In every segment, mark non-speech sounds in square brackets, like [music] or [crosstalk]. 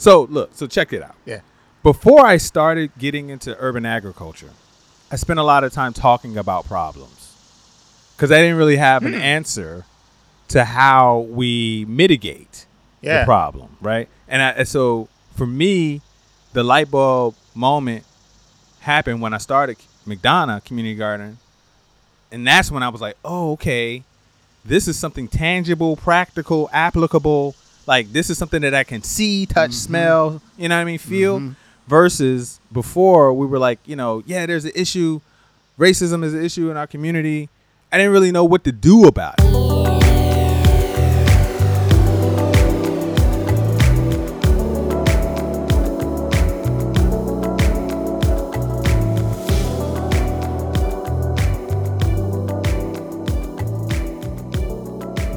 So look, so check it out. Yeah. Before I started getting into urban agriculture, I spent a lot of time talking about problems because I didn't really have an mm. answer to how we mitigate Yeah. the problem, right? And, I, so for me, the light bulb moment happened when I started McDonough Community Garden, and that's when I was like, oh, okay, this is something tangible, practical, applicable. Like this is something that I can see, touch, mm-hmm. smell. You know what I mean? Feel. Mm-hmm. Versus before, we were like, you know, yeah, there's an issue. Racism is an issue in our community. I didn't really know what to do about it.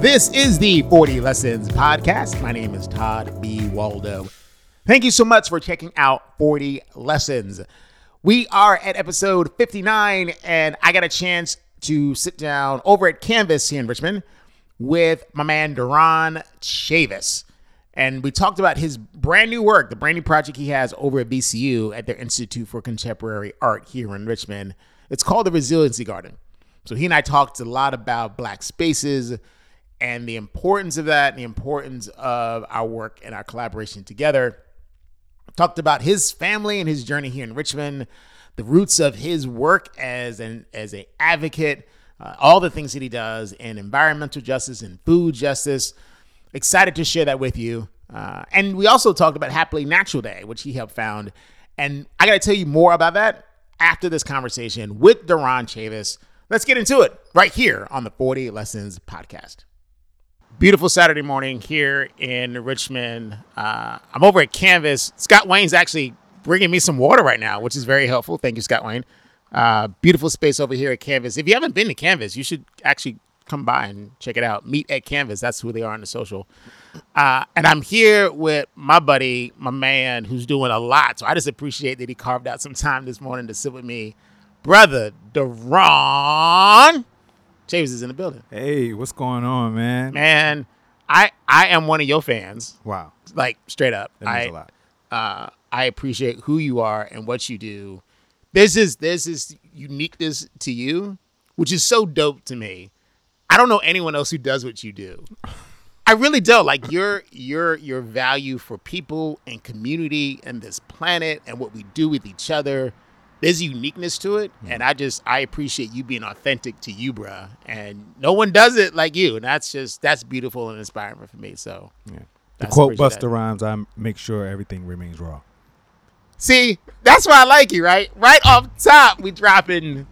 This is the 40 Lessons Podcast. My name is Todd B. Waldo. Thank you so much for checking out 40 Lessons. We are at episode 59, and I got a chance to sit down over at Canvas here in Richmond with my man Duron Chavis. And we talked about his brand new work, the brand new project he has over at VCU at their Institute for Contemporary Art here in Richmond. It's called the Resiliency Garden. So he and I talked a lot about black spaces and the importance of that and the importance of our work and our collaboration together. Talked about his family and his journey here in Richmond, the roots of his work as an as a advocate, uh, all the things that he does in environmental justice and food justice. Excited to share that with you. Uh, and we also talked about Happily Natural Day, which he helped found. And I got to tell you more about that after this conversation with Duron Chavis. Let's get into it right here on the 40 Lessons podcast. Beautiful Saturday morning here in Richmond. Uh, I'm over at Canvas. Scott Wayne's actually bringing me some water right now, which is very helpful. Thank you, Scott Wayne. Uh, beautiful space over here at Canvas. If you haven't been to Canvas, you should actually come by and check it out. Meet at Canvas. That's who they are on the social. Uh, and I'm here with my buddy, my man, who's doing a lot. So I just appreciate that he carved out some time this morning to sit with me. Brother Duron Chavis is in the building. Hey, what's going on, man? Man, I I am one of your fans. Wow, Like straight up. that means I a lot. uh I appreciate who you are and what you do. This is this is uniqueness to you, which is so dope to me. I don't know anyone else who does what you do. [laughs] I really don't. Like your your your value for people and community and this planet and what we do with each other. There's a uniqueness to it, hmm. and I just I appreciate you being authentic to you, bruh. And no one does it like you, and that's just that's beautiful and inspiring for me. So Yeah. The quote Busta Rhymes, I make sure everything remains raw. See, that's why I like you, right? Right off top, we dropping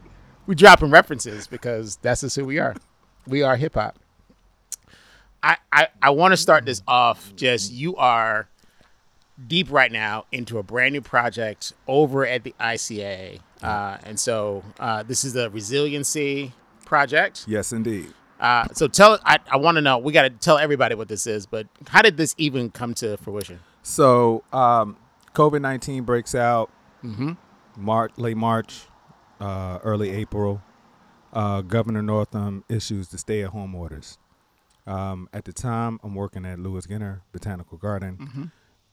we dropping references because that's just who we are. We are hip hop. I I, I want to start this off. Just you are deep right now into a brand new project over at the ICA, uh, and so uh, this is the resiliency project. Yes, indeed. Uh, so tell I, I want to know. We got to tell everybody what this is, but how did this even come to fruition? So, um, COVID nineteen breaks out Mm-hmm. March, late March, uh, early April. Uh, Governor Northam issues the stay-at-home orders. Um, at the time, I'm working at Lewis Ginter Botanical Garden, Mm-hmm.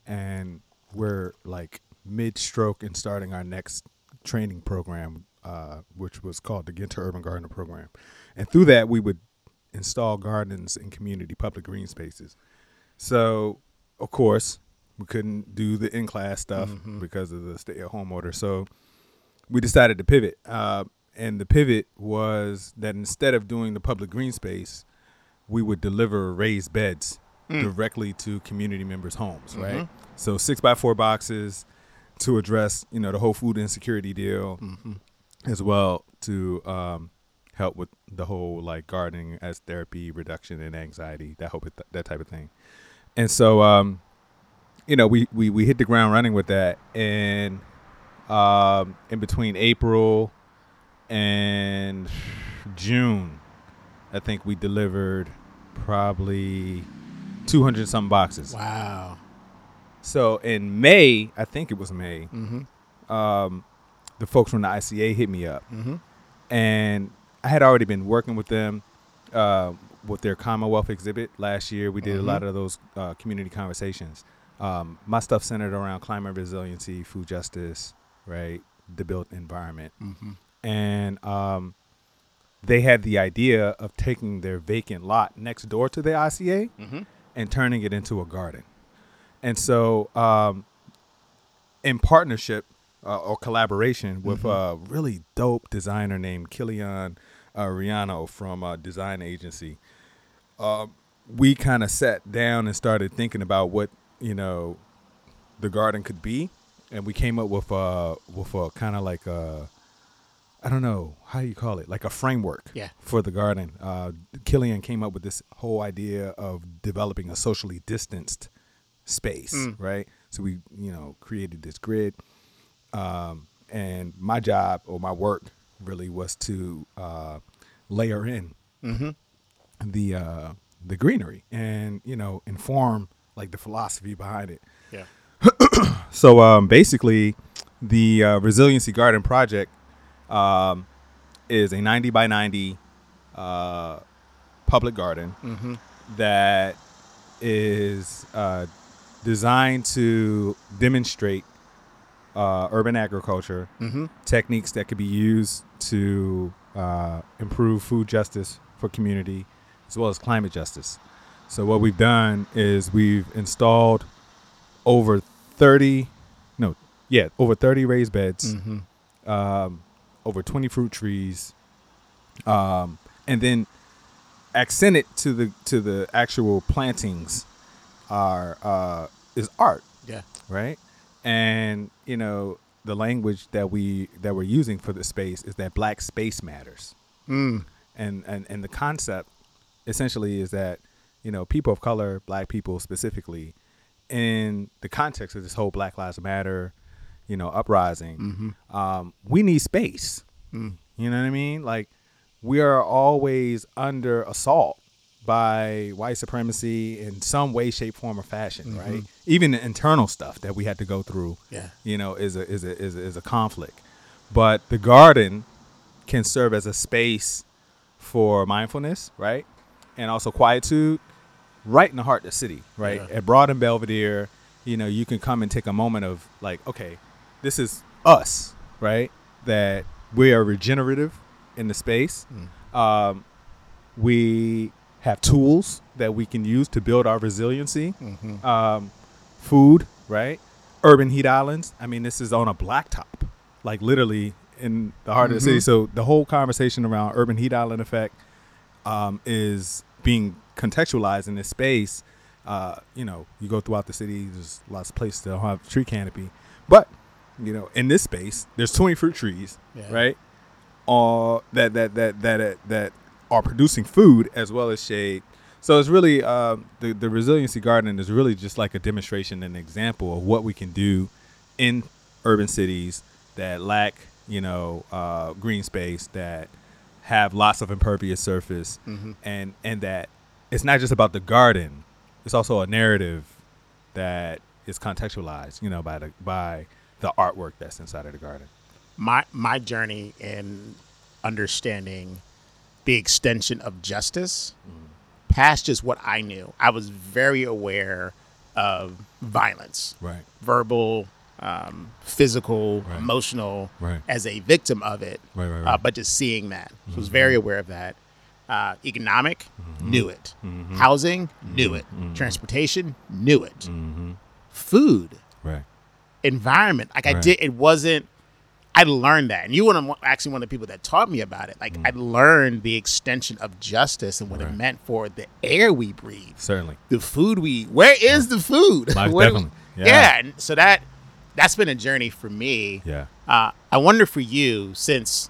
And we're like mid-stroke and starting our next training program, uh, which was called the Ginter Urban Gardener Program. And through that, we would install gardens in community public green spaces. So, of course, we couldn't do the in class stuff because of the stay at home order. So, we decided to pivot. Uh, and the pivot was that instead of doing the public green space, we would deliver raised beds directly to community members' homes, right? So, six by four boxes to address, you know, the whole food insecurity deal, as well to um, help with the whole like gardening as therapy, reduction in anxiety, that whole that type of thing. And so, um, you know, we, we we hit the ground running with that, and um, in between April and June, I think we delivered probably two hundred some boxes. Wow. So in May, I think it was May, Mm-hmm. um, the folks from the ICA hit me up, Mm-hmm. and I had already been working with them uh, with their Commonwealth exhibit last year. We did Mhm. a lot of those uh, community conversations. um, my stuff centered around climate resiliency, food justice, right, the built environment, and um, they had the idea of taking their vacant lot next door to the ICA and turning it into a garden. And so, um, in partnership uh, or collaboration with a really dope designer named Quilian uh, Riano from a design agency, uh, we kind of sat down and started thinking about what you know the garden could be, and we came up with a with a kind of like a I don't know how you call it, like a framework Yeah. for the garden. Uh, Quilian came up with this whole idea of developing a socially distanced space, right? So we, you know, created this grid, um, and my job or my work really was to uh, layer in the uh, the greenery and you know inform like the philosophy behind it. Yeah. [coughs] So um, basically, the uh, Resiliency Garden project um, is a 90 by 90 uh, public garden that is uh, designed to demonstrate uh, urban agriculture techniques that could be used to uh, improve food justice for community as well as climate justice. So what we've done is we've installed over 30 no yeah over 30 raised beds um, over 20 fruit trees um, and then accented to the to the actual plantings are uh, is art Yeah. right and you know the language that we that we're using for the space is that black space matters Mm. and and and the concept essentially is that you know people of color black people specifically in the context of this whole black lives matter you know uprising mm-hmm. um, we need space mm. you know what i mean like we are always under assault by white supremacy in some way shape form or fashion mm-hmm. right even the internal stuff that we had to go through Yeah. you know is a is a is a, is a conflict but the garden can serve as a space for mindfulness, right? And also quietude right in the heart of the city, right? Yeah. At Broad and Belvedere, you know, you can come and take a moment of like, okay, this is us, right? That we are regenerative in the space. Um, we have tools that we can use to build our resiliency. Um, food, right? Urban heat islands. I mean, this is on a blacktop, like literally in the heart of the city. So the whole conversation around urban heat island effect um, is being contextualized in this space. Uh, you know, you go throughout the city. There's lots of places that don't have tree canopy, but you know, in this space, there's 20 fruit trees, Yeah. right? All that that that that that are producing food as well as shade. So it's really uh, the the resiliency garden is really just like a demonstration and example of what we can do in urban cities that lack you know uh, green space that have lots of impervious surface and and that it's not just about the garden it's also a narrative that is contextualized you know by the by the artwork that's inside of the garden my my journey in understanding the extension of justice mm-hmm. past just what I knew. I was very aware of violence, right verbal, um, physical, Right. emotional, Right. as a victim of it. Right, right, Uh, right. but just seeing that, so I was mm-hmm. very aware of that. Uh, economic, mm-hmm. knew it. Housing, knew it. Transportation, knew it. Food, right environment. Like I did, it wasn't. I learned that, and you were actually one of the people that taught me about it. Like I learned the extension of justice and what it Mm. Meant for the air we breathe, certainly the food we. Where is the food? [laughs] Definitely. Yeah. Yeah. and so that that's been a journey for me. yeah Uh, I wonder for you, since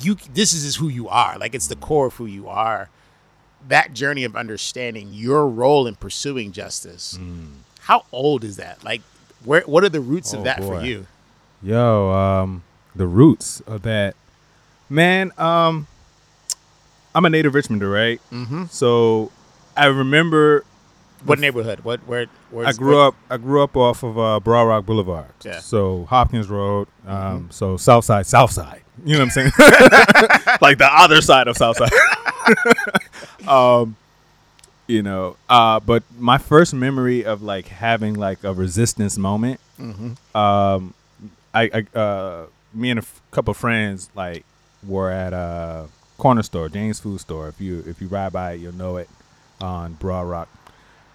you this is who you are, like it's the core of who you are. That journey of understanding your role in pursuing justice. How old is that? Like, where? What are the roots. Oh, of that for you? Yo, um, the roots of that, man. Um, I'm a native Richmonder, right? Mm-hmm. So I remember What neighborhood? What? Where? Where? I grew up. I grew up off of uh, Broad Rock Boulevard. Yeah. Mm-hmm. So Hopkins Road. Um, so South Side, South Side. You know what I'm saying? [laughs] [laughs] like the other side of South Side. [laughs] um, you know. Uh, but my first memory of like having like a resistance moment, um, I, I uh, me and a f- couple friends like were at a corner store, James Food Store. If you if you ride by it, you'll know it on Broad Rock.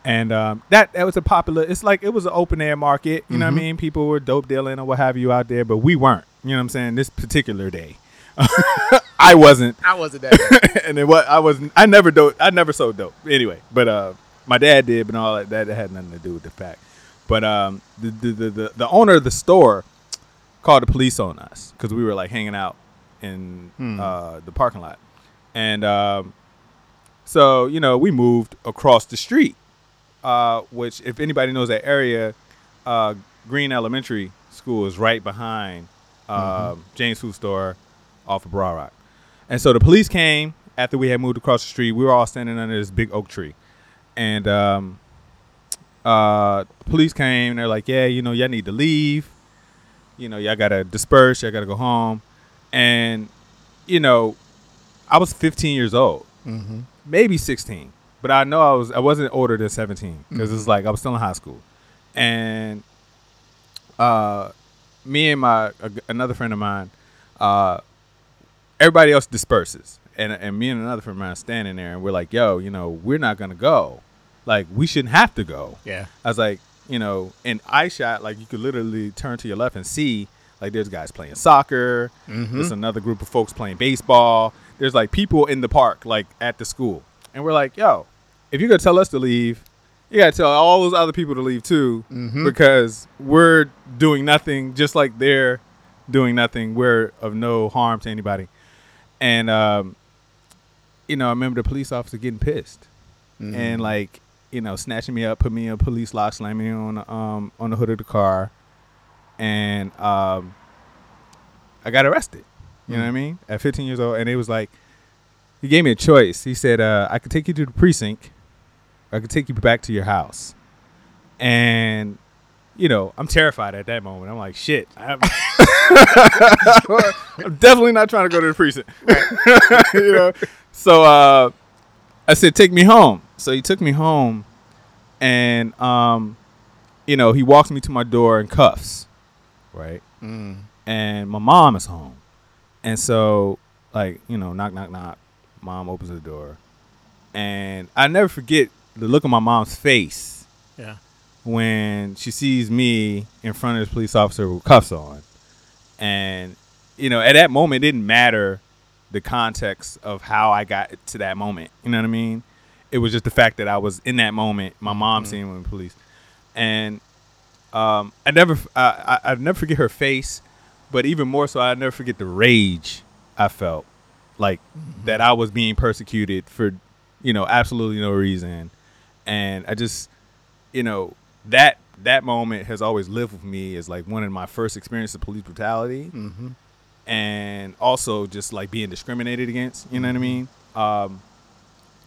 And um, that that was a popular. It's like it was an open air market. You know what I mean? People were dope dealing or what have you out there, but we weren't. You know what I'm saying? This particular day, [laughs] I wasn't I wasn't that. [laughs] and then what? I wasn't. I never dope I never sold dope anyway. But uh, my dad did, but all that that had nothing to do with the fact. But um, the the the, the, the owner of the store called the police on us because we were like hanging out in uh, the parking lot, and um, so you know we moved across the street, uh, which if anybody knows that area, uh, Greene Elementary School is right behind um, James Food Store off of Broad Rock. And so the police came after we had moved across the street. We were all standing under this big oak tree. And um, uh, police came. And they're like, yeah, you know, y'all need to leave. You know, y'all got to disperse. Y'all got to go home. And, you know, I was 15 years old, maybe 16. But I know I was I wasn't older than 17 because it's like I was still in high school. And uh, me and my a, another friend of mine, uh, everybody else disperses, and and me and another friend of mine are standing there, and we're like, "Yo, you know, we're not gonna go. Like, we shouldn't have to go." Yeah. I was like, you know, in eye shot, like you could literally turn to your left and see, like, there's guys playing soccer. Mm-hmm. There's another group of folks playing baseball. There's like people in the park, like at the school, and we're like, "Yo, if you're gonna tell us to leave." You gotta tell all those other people to leave too, mm-hmm. because we're doing nothing, just like they're doing nothing. We're of no harm to anybody. And um, you know, I remember the police officer getting pissed and like, you know, snatching me up, put me in a police lock, slamming me on the, um on the hood of the car, and um, I got arrested. You know what I mean? At 15 years old, and it was like, he gave me a choice. He said, uh, I could take you to the precinct, or I could take you back to your house, and you know, I'm terrified at that moment. I'm like, shit. [laughs] I'm, [laughs] I'm definitely not trying to go to the precinct. [laughs] you know. So uh, I said, take me home. So he took me home, and um, you know, he walks me to my door in cuffs, right? And my mom is home, and so like you know, knock, knock, knock. Mom opens the door, and I never forget the look on my mom's face Yeah. when she sees me in front of this police officer with cuffs on. And, you know, at that moment, it didn't matter the context of how I got to that moment. You know what I mean? It was just the fact that I was in that moment, my mom seeing me with the police. And um, I never, I, I, I never forget her face, but even more so, I never forget the rage I felt like that I was being persecuted for, you know, absolutely no reason. And I just, you know, that that moment has always lived with me as like one of my first experiences of police brutality, and also just like being discriminated against. You know what I mean? Um,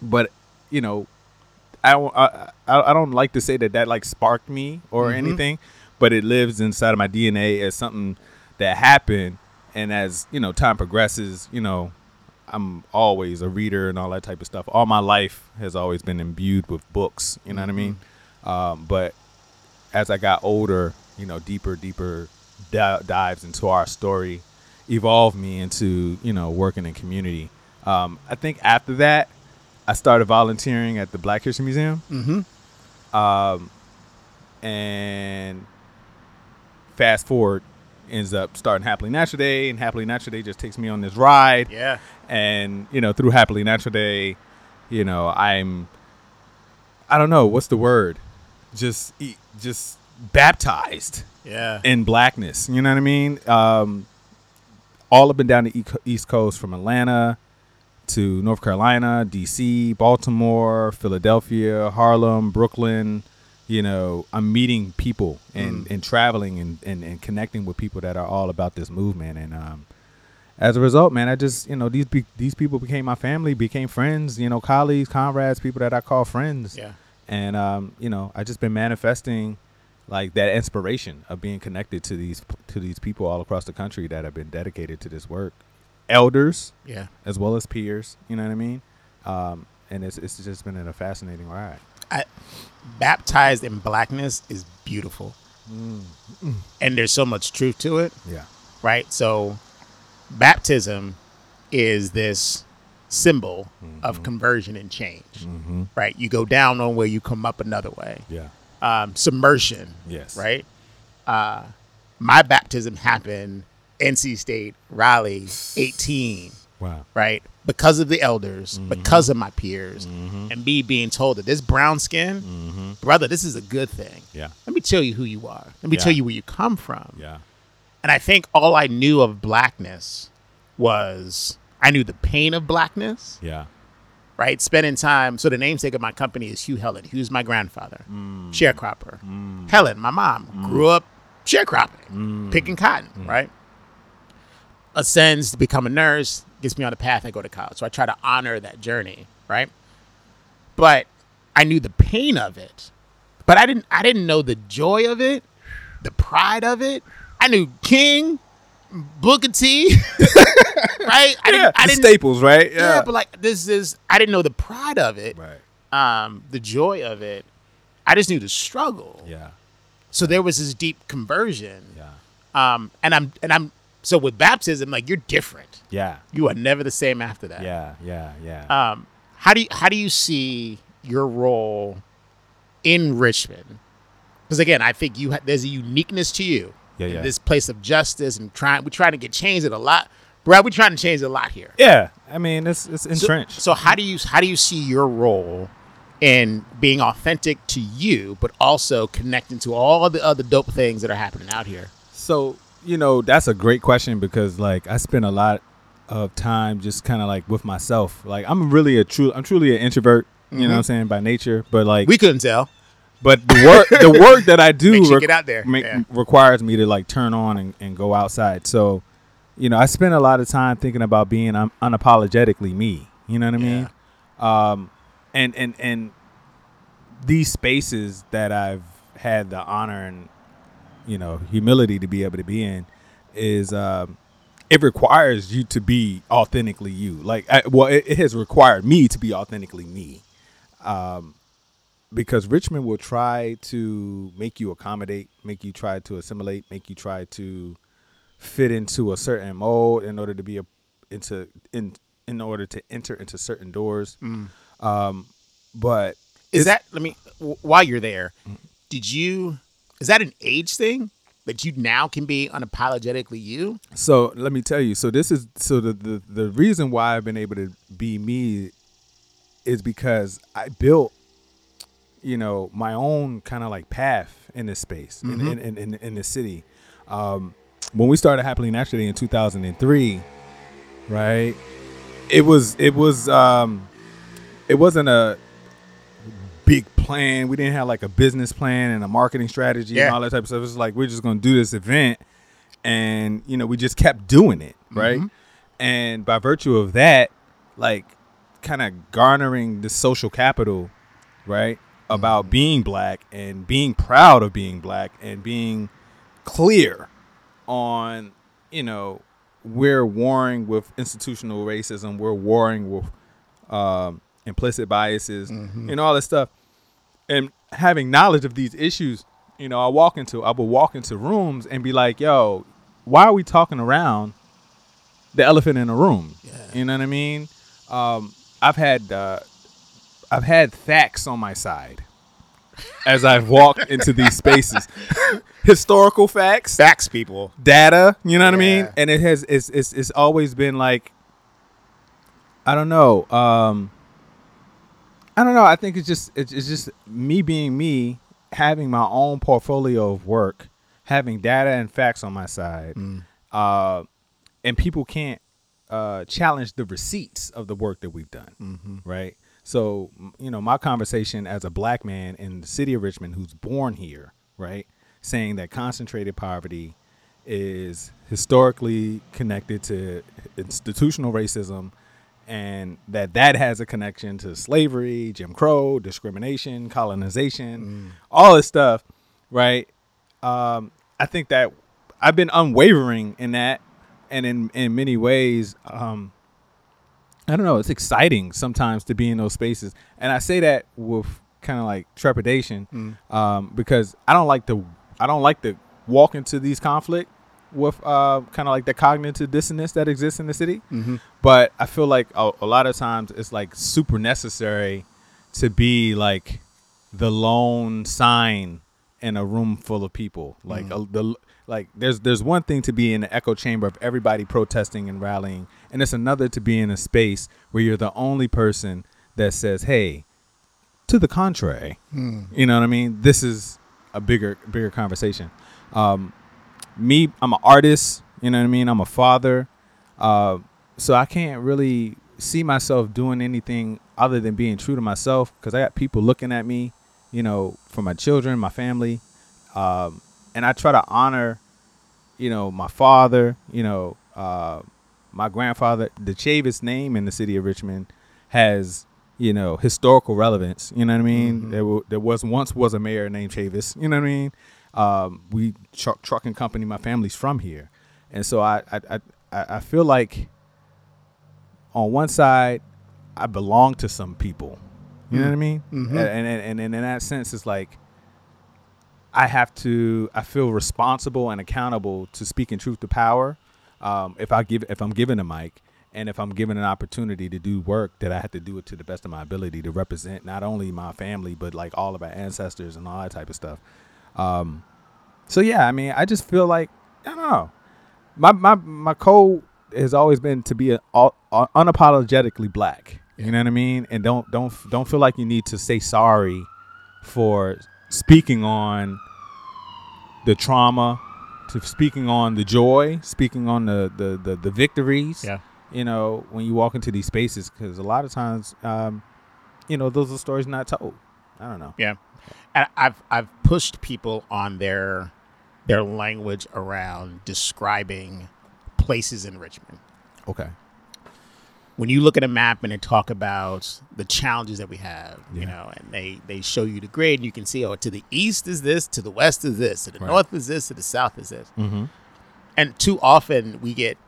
but you know, I don't I, I I don't like to say that that like sparked me or anything, but it lives inside of my DNA as something that happened, and as you know, time progresses, you know. I'm always a reader and all that type of stuff. All my life has always been imbued with books. You know what I mean? Um, but as I got older, you know, deeper, deeper di- dives into our story evolved me into, you know, working in community. Um, I think after that, I started volunteering at the Black History Museum. Mm-hmm. Um, and fast forward, ends up starting Happily Natural Day, and Happily Natural Day just takes me on this ride Yeah. and you know through happily natural day you know i'm i don't know what's the word just e- just baptized Yeah. in blackness you know what i mean um all up and down the east coast from atlanta to north carolina dc baltimore philadelphia harlem brooklyn you know i'm meeting people and and traveling and, and and connecting with people that are all about this movement and um as a result, man, I just you know these be- these people became my family, became friends, you know, colleagues, comrades, people that I call friends. Yeah. And um, you know, I just been manifesting like that inspiration of being connected to these to these people all across the country that have been dedicated to this work, elders Yeah. as well as peers. You know what I mean? Um, and it's it's just been a fascinating ride. I, baptized in blackness is beautiful, and there's so much truth to it. Yeah, right? So, baptism is this symbol of mm-hmm. conversion and change, mm-hmm. right? You go down one way, you come up another way. yeah, Um, submersion, Yes. right? Uh, my baptism happened NC State, Raleigh, 18, wow, right? Because of the elders, mm-hmm. because of my peers, and me being told that this brown skin, brother, this is a good thing. yeah, Let me tell you who you are. Let me Yeah. tell you where you come from. yeah, And I think all I knew of blackness was I knew the pain of blackness, yeah, right? Spending time. So the namesake of my company is Hugh Helen. Hugh's my grandfather, mm. sharecropper. Mm. Helen, my mom, mm. grew up sharecropping, picking cotton, right? Ascends to become a nurse, gets me on the path I go to college. So I try to honor that journey, right? But I knew the pain of it, but I didn't. I didn't know the joy of it, the pride of it. I knew King, Booker T, [laughs] right? I didn't. I didn't. staples, right? yeah, but like this is. I didn't know the pride of it, right, um, the joy of it. I just knew the struggle. yeah, So there was this deep conversion. yeah, Um, and I'm and I'm so with baptism, like you're different. yeah, You are never the same after that. yeah, yeah, yeah. Um, how do you how do you see your role in Richmond? Because again, I think you ha- there's a uniqueness to you. Yeah, yeah. This place of justice and trying we're trying to get changed it a lot, bro. We're trying to change a lot here. yeah, I mean, it's it's entrenched. so how do you how do you see your role in being authentic to you, but also connecting to all the other dope things that are happening out here? So, you know, that's a great question because like I spend a lot of time just kind of like with myself. Like I'm really a true I'm truly an introvert, you know what mm-hmm. I'm saying, by nature, but like We couldn't tell. But the work the [laughs] work that I do you get out there. make- Yeah. requires me to like turn on and, and go outside. So, you know, I spend a lot of time thinking about being un- unapologetically me. You know what I mean? Um, and and and these spaces that I've had the honor and you know humility to be able to be in is um, it requires you to be authentically you. Like, I, well, it, it has required me to be authentically me. Um, because Richmond will try to make you accommodate, make you try to assimilate, make you try to fit into a certain mold in order to be a into in in order to enter into certain doors. Um, but Is that let me while you're there, did you is that an age thing that you now can be unapologetically you? So let me tell you. So this is so the the, the reason why I've been able to be me is because I built, you know, my own kind of like path in this space in, in, in, in in the city. Um, when we started happily naturally in 2003, right? It was it was um, it wasn't a big plan. We didn't have like a business plan and a marketing strategy Yeah. and all that type of stuff. It was like we're just gonna do this event, and you know we just kept doing it, right? And by virtue of that, like kind of garnering the social capital, right? About being black and being proud of being black and being clear on, you know, we're warring with institutional racism, we're warring with um, implicit biases, and all this stuff. And having knowledge of these issues, you know, I walk into, I will walk into rooms and be like, "Yo, why are we talking around the elephant in the room?" You know what I mean? Um, I've had, uh, I've had facts on my side as I've walked into these spaces, [laughs] historical facts, Facts, people. data. You know what I mean? And it has it's it's it's always been like I don't know. Um I don't know. I think it's just it's, it's just me being me, having my own portfolio of work, having data and facts on my side. Uh and people can't uh challenge the receipts of the work that we've done. Right? So, you know, my conversation as a black man in the city of Richmond who's born here, right? Saying that concentrated poverty is historically connected to institutional racism and that that has a connection to slavery, Jim Crow, discrimination, colonization, all this stuff, right? Um, I think that I've been unwavering in that, and in in many ways, um, I don't know. It's exciting sometimes to be in those spaces, and I say that with kind of like trepidation, um, because I don't like to. I don't like to walk into these conflict with uh, kind of like the cognitive dissonance that exists in the city. But I feel like a, a lot of times it's like super necessary to be like the lone sign in a room full of people. Like a, the like there's there's one thing to be in the echo chamber of everybody protesting and rallying, and it's another to be in a space where you're the only person that says, "Hey, to the contrary." You know what I mean? This is a bigger bigger conversation. Um, me, I'm an artist. You know what I mean? I'm a father, uh, so I can't really see myself doing anything other than being true to myself because I got people looking at me. You know, for my children, my family, um, and I try to honor, you know, my father. You know, uh, my grandfather. The Chavis name in the city of Richmond has you know historical relevance. You know what I mean? There, w- there was once was a mayor named Chavis. You know what I mean? Um, we truck trucking company. My family's from here, and so I I I, I feel like on one side I belong to some people. You know what I mean? And, and and and in that sense, it's like I have to. I feel responsible and accountable to speaking truth to power. Um, if I give, if I'm given a mic, and if I'm given an opportunity to do work, that I have to do it to the best of my ability to represent not only my family but like all of our ancestors and all that type of stuff. Um, so yeah, I mean, I just feel like I don't know. My my my code has always been to be a, uh, unapologetically black. You know what I mean? And don't don't don't feel like you need to say sorry for speaking on the trauma, to speaking on the joy, speaking on the the the, the victories. Yeah. You know, when you walk into these spaces, because a lot of times, um, you know, those are stories not told. I don't know. Yeah, and I've I've pushed people on their their language around describing places in Richmond. Okay. When you look at a map and they talk about the challenges that we have, you know, and they they show you the grid, and you can see, oh, to the east is this, to the west is this, to the Right. north is this, to the south is this. Mm-hmm. And too often we get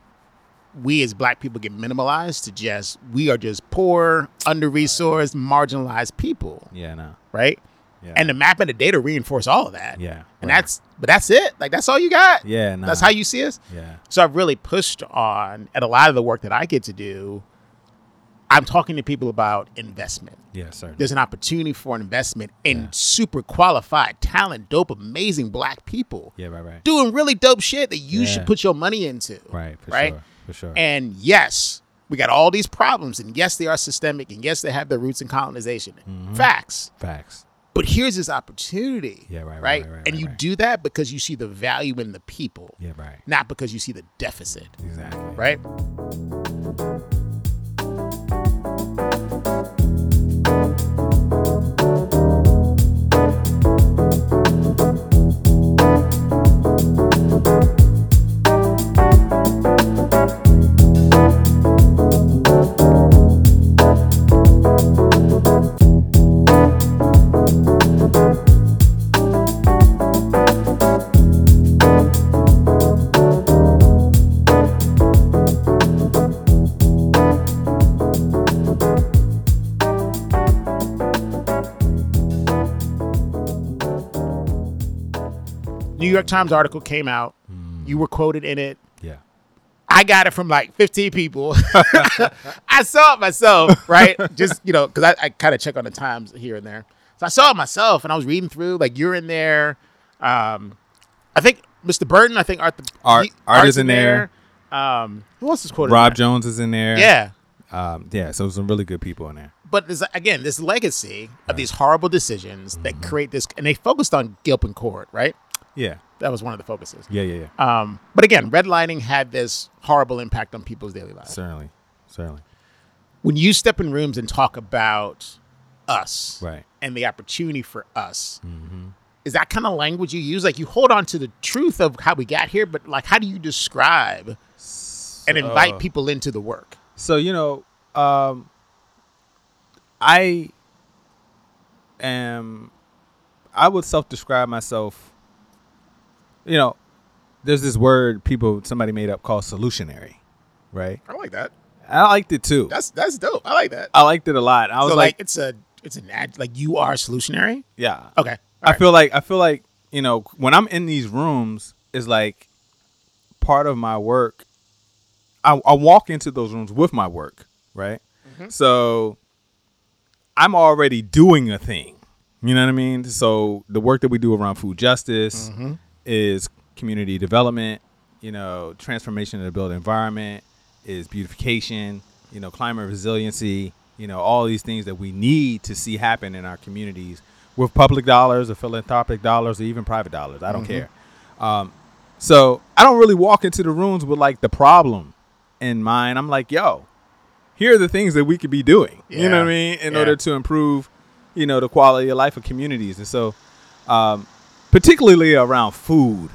we as black people get minimalized to just we are just poor, under resourced, marginalized people, Yeah. No. right? Yeah. And the map and the data reinforce all of that. yeah. And right. that's but that's it. Like that's all you got. yeah. Nah. That's how you see us. Yeah. So I've really pushed on at a lot of the work that I get to do, I'm talking to people about investment. Yeah. Certainly. There's an opportunity for an investment in Yeah. super qualified, talent, dope, amazing black people yeah. Right. Right. doing really dope shit that you Yeah. should put your money into. Right. For right? sure. For sure. And yes, we got all these problems, and yes, they are systemic, and yes, they have their roots in colonization. Mm-hmm. Facts. Facts. But here's this opportunity. Yeah, right, right, right. right, and right, you do that because you see the value in the people, Yeah. Right. not because you see the deficit. Exactly. Right. New York Times article came out. You were quoted in it. Yeah. I got it from like 15 people. [laughs] I saw it myself, right? Just, you know, because I, I kind of check on the times here and there. So I saw it myself and I was reading through, like, you're in there. Um, I think Mr. Burton, I think Art, the, Art- he- Art Art's is in there. Um, who else is quoted? Rob? Jones is in there. Yeah. Um, yeah. So some really good people in there. But there's, again, this legacy of these horrible decisions Mm-hmm. that create this, and they focused on Gilpin Court, right? Yeah. That was one of the focuses. Yeah. Yeah. Yeah. Um, but again, redlining had this horrible impact on people's daily lives. Certainly. Certainly. when you step in rooms and talk about us Right. and the opportunity for us, Mm-hmm. is that kind of language you use? Like you hold on to the truth of how we got here, but like how do you describe and invite Uh, people into the work? So you know, um, I am. I would self-describe myself. You know, there's this word people somebody made up called solutionary, right? I like that. I liked it too. That's that's dope. I like that. I liked it a lot. I was like, like, it's a it's an ad like you are solutionary. yeah. Okay. All I right. feel like I feel like you know when I'm in these rooms is like part of my work. I, I walk into those rooms with my work, right? Mm-hmm. So I'm already doing a thing. You know what I mean? So the work that we do around food justice Mm-hmm. Is community development. You know, transformation of the built environment is beautification. You know, climate resiliency. You know, all these things that we need to see happen in our communities with public dollars or philanthropic dollars or even private dollars. I don't care. Um, so I don't really walk into the rooms with like the problem in mind. I'm like, yo, here are the things that we could be doing. You know what I mean? In Yeah. order to improve, you know, the quality of life of communities. And so, um, particularly around food,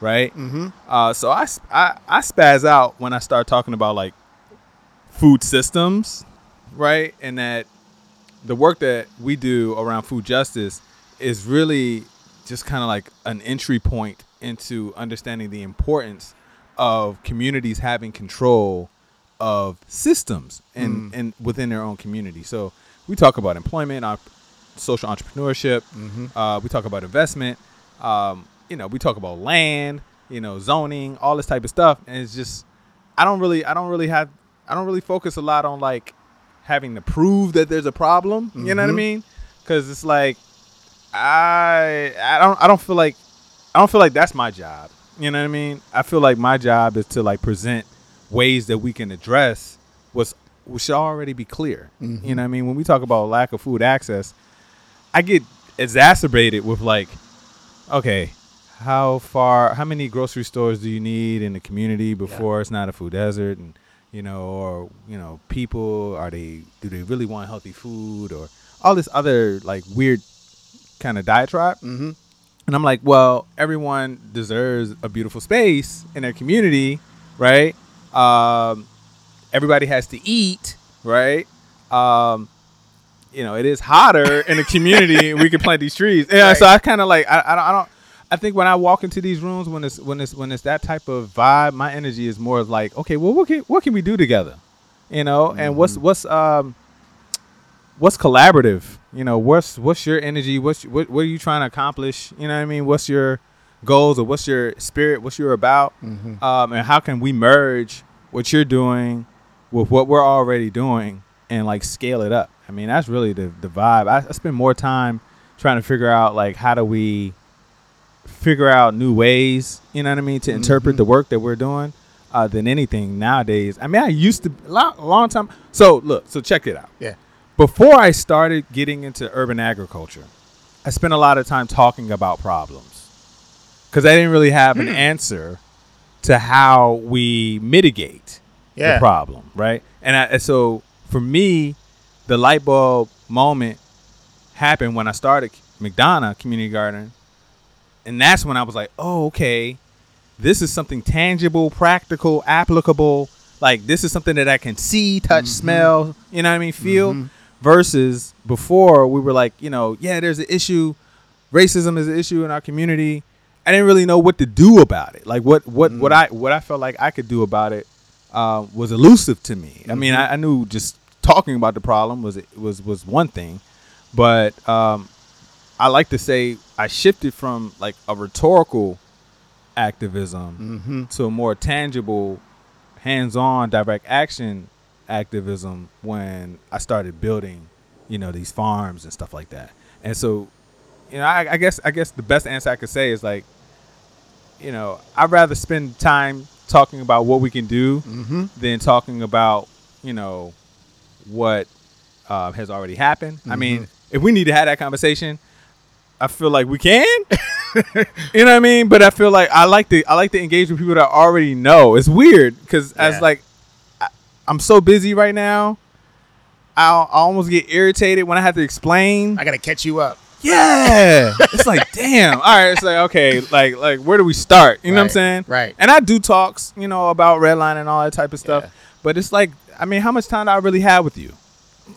right? Mm-hmm. Uh, so I, I I spaz out when I start talking about like food systems, right? And that the work that we do around food justice is really just kind of like an entry point into understanding the importance of communities having control of systems and and within their own community. So we talk about employment, our social entrepreneurship. Uh, we talk about investment. Um, you know, we talk about land. You know, zoning, all this type of stuff, and it's just I don't really I don't really have I don't really focus a lot on like having to prove that there's a problem. You know what I mean? Because it's like I I don't I don't feel like I don't feel like that's my job. You know what I mean? I feel like my job is to like present ways that we can address what's what should already be clear. You know what I mean? When we talk about lack of food access, I get exacerbated with like, okay, how far how many grocery stores do you need in the community before it's not a food desert? And you know or you know people are they do they really want healthy food or all this other like weird kind of diatribe? Mm-hmm. and i'm like well everyone deserves a beautiful space in their community right? Um, everybody has to eat right? Um, you know it is hotter in the community we can plant these trees. Yeah so i kind of like I, I don't i don't I think when I walk into these rooms, when it's when it's when it's that type of vibe, my energy is more like, okay, well, what can what can we do together, you know, and what's what's um what's collaborative, you know, what's what's your energy, what's what what are you trying to accomplish, you know what I mean, what's your goals or what's your spirit, what's you're about, um, and how can we merge what you're doing with what we're already doing and like scale it up. I mean, that's really the the vibe. I, I spend more time trying to figure out like how do we figure out new ways, you know what I mean, to interpret the work that we're doing uh, than anything nowadays. I mean, I used to long, long time. So look, so check it out. Yeah. Before I started getting into urban agriculture, I spent a lot of time talking about problems because I didn't really have an answer to how we mitigate Yeah. the problem, right? And, I, and so for me, the light bulb moment happened when I started McDonough Community Garden, and that's when I was like, oh, okay, this is something tangible, practical, applicable. Like this is something that I can see, touch, mm-hmm. smell. You know what I mean? Feel. Mm-hmm. Versus before, we were like, you know, yeah, there's an issue. Racism is an issue in our community. I didn't really know what to do about it. Like what what what mm-hmm. I what I felt like I could do about it uh, was elusive to me. I mean, I, I knew just talking about the problem was was was one thing, but um, I like to say I shifted from like a rhetorical activism to a more tangible, hands-on, direct action activism when I started building, you know, these farms and stuff like that. And so, you know, I, I guess I guess the best answer I could say is like, you know, I'd rather spend time talking about what we can do than talking about, you know, what uh, has already happened. I mean, if we need to have that conversation, I feel like we can. [laughs] you know what I mean? But I feel like I like to I like to engage with people that I already know. It's weird because Yeah. as like I, I'm so busy right now. I I almost get irritated when I have to explain. I gotta catch you up. Yeah, [laughs] it's like damn. All right, it's like okay, like like where do we start? You know what I'm saying? right. And I do talks, you know, about redline and all that type of stuff. Yeah. But it's like, I mean, how much time do I really have with you?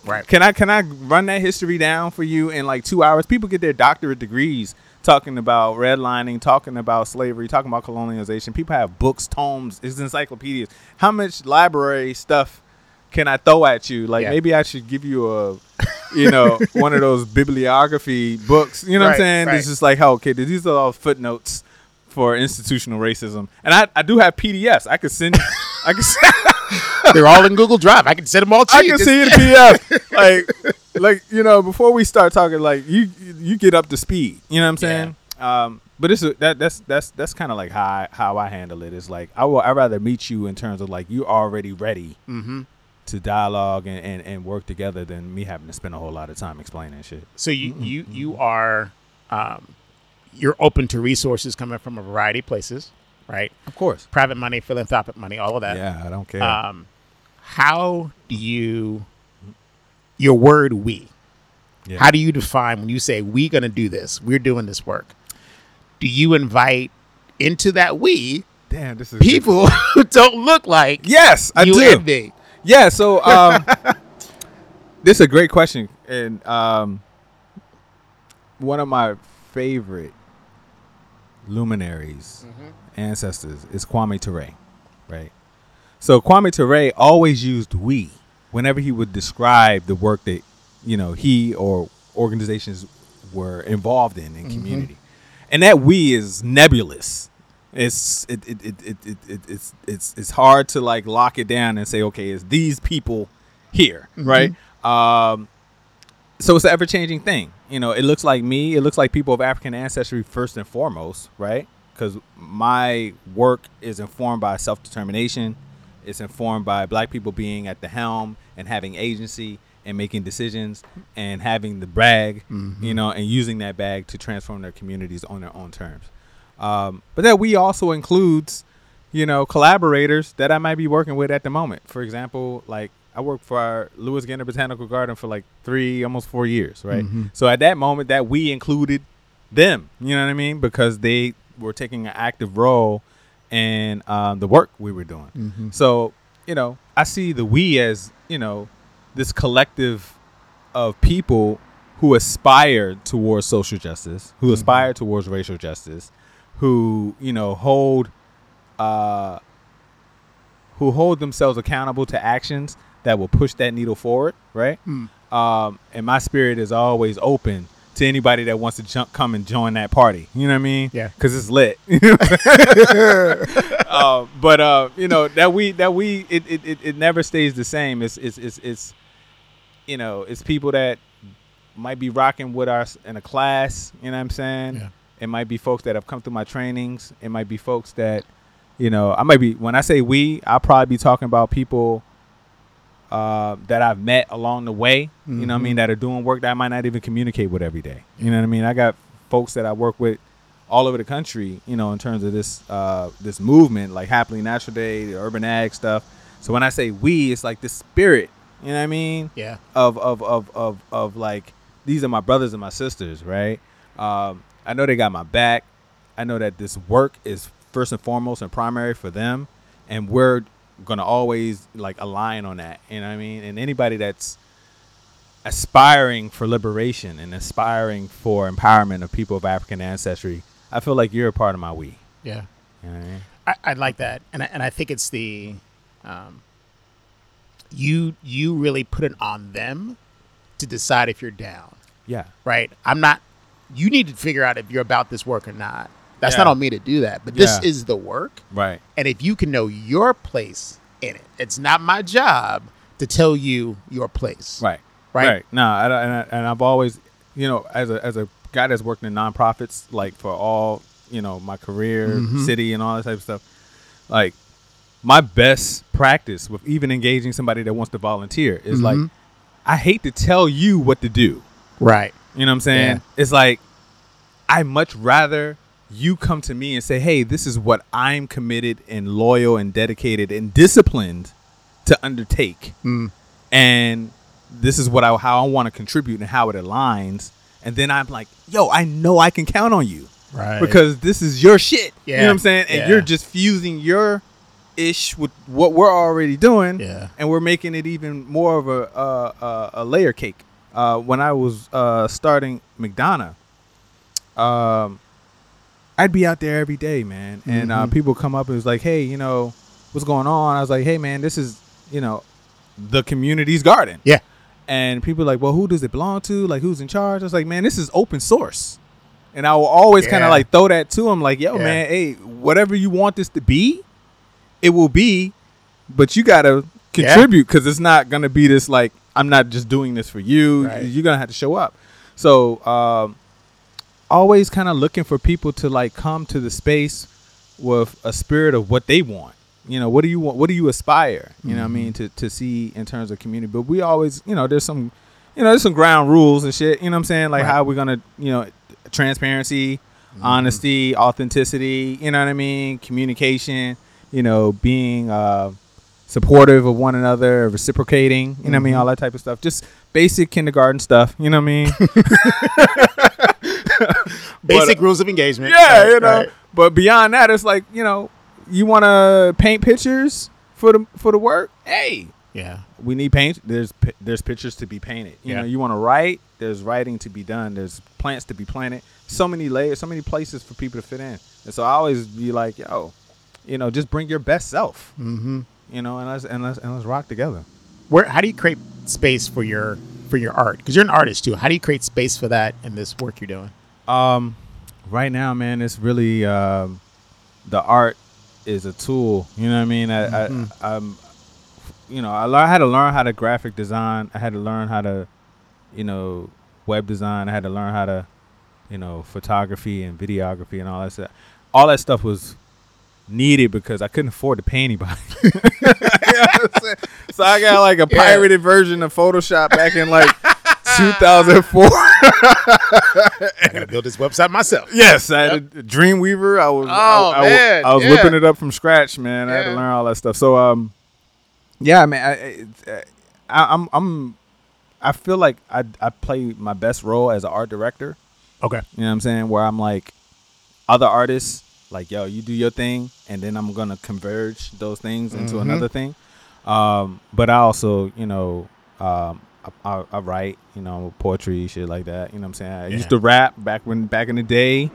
Right. Can I can I run that history down for you in like two hours? People get their doctorate degrees talking about redlining, talking about slavery, talking about colonialization. People have books, tomes, it's encyclopedias. How much library stuff can I throw at you? Like Yeah. maybe I should give you a, you know, [laughs] one of those bibliography books. You know what I'm saying? right. It's just like, oh, okay, these are all footnotes for institutional racism, and I, I do have PDFs. I could send. I could. [laughs] They're all in Google Drive. I can send them all to I you. can Just- see it in PDF. like, like you know, before we start talking, like you you get up to speed. You know what I'm saying? Um, but it's a, that that's that's that's kind of like how I, how I handle it. It's like I will I rather meet you in terms of like you already ready Mhm. to dialogue and, and, and work together than me having to spend a whole lot of time explaining shit. So you you you are um, you're open to resources coming from a variety of places, right? Of course. Private money, philanthropic money, all of that. Yeah, I don't care. Um, how do you your word "we"? Yeah. How do you define when you say we're gonna do this"? We're doing this work. Do you invite into that "we" Damn, this is people [laughs] who don't look like Yes, I do. Yeah, so [laughs] um, this is a great question, and um, one of my favorite luminaries, mm-hmm. ancestors, is Kwame Ture, right? So Kwame Ture always used "we" whenever he would describe the work that you know he or organizations were involved in in mm-hmm. community, and that "we" is nebulous. It's it, it, it, it, it, it it's it's it's hard to like lock it down and say okay, it's these people here, mm-hmm. right? Um, so it's an ever changing thing. You know, it looks like me. It looks like people of African ancestry first and foremost, right? Because my work is informed by self determination. It's informed by black people being at the helm and having agency and making decisions and having the bag, you know, and using that bag to transform their communities on their own terms. Um, but that we also includes, you know, collaborators that I might be working with at the moment. For example, like I worked for our Lewis Ginter Botanical Garden for like three, almost four years, right? So at that moment, that we included them. You know what I mean? Because they were taking an active role in um, the work we were doing. So you know, I see the we as you know this collective of people who aspire towards social justice, who aspire towards racial justice, who you know hold uh, who hold themselves accountable to actions that will push that needle forward, right? Um, and my spirit is always open to anybody that wants to jump, come and join that party. You know what I mean? Yeah. because it's lit. [laughs] uh, but uh, you know that we that we it, it, it, it never stays the same. It's it's it's it's you know it's people that might be rocking with us in a class. You know what I'm saying? Yeah. It might be folks that have come through my trainings. It might be folks that you know I might be when I say we, I'll probably be talking about people. Uh, that I've met along the way, you know what I mean, that are doing work that I might not even communicate with every day. You know what I mean? I got folks that I work with all over the country, you know, in terms of this uh, this movement, like Happily Natural Day, the urban ag stuff. So when I say we, it's like the spirit, you know what I mean? Yeah. Of of of of of like these are my brothers and my sisters, right? Um, I know they got my back. I know that this work is first and foremost and primary for them, and we're gonna always like align on that. You know what I mean? And anybody that's aspiring for liberation and aspiring for empowerment of people of African ancestry, I feel like you're a part of my we. Yeah. You know what I mean? I, I like that, and I, and I think it's the, um, you you really put it on them to decide if you're down, Yeah. right? I'm not. You need to figure out if you're about this work or not. That's Yeah. not on me to do that, but this Yeah. is the work, Right. and if you can know your place in it, it's not my job to tell you your place. Right. Right. Right. No, I, and, I, and I've always, you know, as a as a guy that's worked in nonprofits, like for all, you know, my career, Mm-hmm. city, and all that type of stuff, like my best practice with even engaging somebody that wants to volunteer is like, Mm-hmm. I hate to tell you what to do. Right. You know what I'm saying? Yeah. It's like I much rather you come to me and say, "Hey, this is what I'm committed and loyal and dedicated and disciplined to undertake." Mm. And this is what I how I want to contribute and how it aligns. And then I'm like, "Yo, I know I can count on you." Right. Because this is your shit. You know what I'm saying? And Yeah. you're just fusing your ish with what we're already doing Yeah. and we're making it even more of a uh, uh, a layer cake. Uh, when I was uh, starting McDonough, um, I'd be out there every day, man, and uh, Mhm. people come up and was like, "Hey, you know, what's going on?" I was like, "Hey, man, this is, you know, the community's garden. Yeah. And people like, well, who does it belong to? Like, who's in charge? I was like, man, this is open source. And I will always kind of like throw that to them, like, yo, Yeah. man, hey, whatever you want this to be, it will be, but you gotta contribute because it's not gonna be this like I'm not just doing this for you. Right. You're gonna have to show up. So um, always kind of looking for people to like come to the space with a spirit of what they want. You know, what do you want? What do you aspire? You know, what I mm-hmm. mean, to to see in terms of community. But we always, you know, there's some, you know, there's some ground rules and shit. You know, what I'm saying like Right. how we're gonna, you know, transparency, mm-hmm. honesty, authenticity. You know what I mean? Communication. You know, being uh, supportive of one another, reciprocating. You know what I mean? Mm-hmm. All that type of stuff. Just basic kindergarten stuff. You know what I mean? [laughs] [laughs] Basic uh, rules of engagement. Yeah, Right, you know. right. But beyond that, it's like you know, you want to paint pictures for the for the work. Hey, Yeah. we need paint. There's there's pictures to be painted. You Yeah. know, you want to write. There's writing to be done. There's plants to be planted. So many layers, so many places for people to fit in. And so I always be like, yo, you know, just bring your best self. Mm-hmm. You know, and let's and let's and let's rock together. Where? How do you create space for your for your art? Because you're an artist too. How do you create space for that in this work you're doing? Um, right now, man, it's really um, the art is a tool. You know what I mean? I, I I'm, you know, I, learned, I had to learn how to graphic design. I had to learn how to, you know, web design. I had to learn how to, you know, photography and videography and all that stuff. All that stuff was needed because I couldn't afford to pay anybody. [laughs] [laughs] You know so I got like a Yeah. pirated version of Photoshop back in like [laughs] 2004. I gotta build this website myself. Yes, I had a Dreamweaver. I was, Oh, I, I, man, I was yeah. whipping it up from scratch, man. I had to learn all that stuff. So, um, yeah, man, I, I, I, I'm, I'm, I feel like I, I play my best role as an art director. Okay. You know what I'm saying? Where I'm like, other artists, like, yo, you do your thing, and then I'm gonna converge those things into Mhm. another thing. Um, but I also, you know, um, I, I, I write, you know, poetry, shit like that. You know what I'm saying? I Yeah. used to rap back when, back in the day.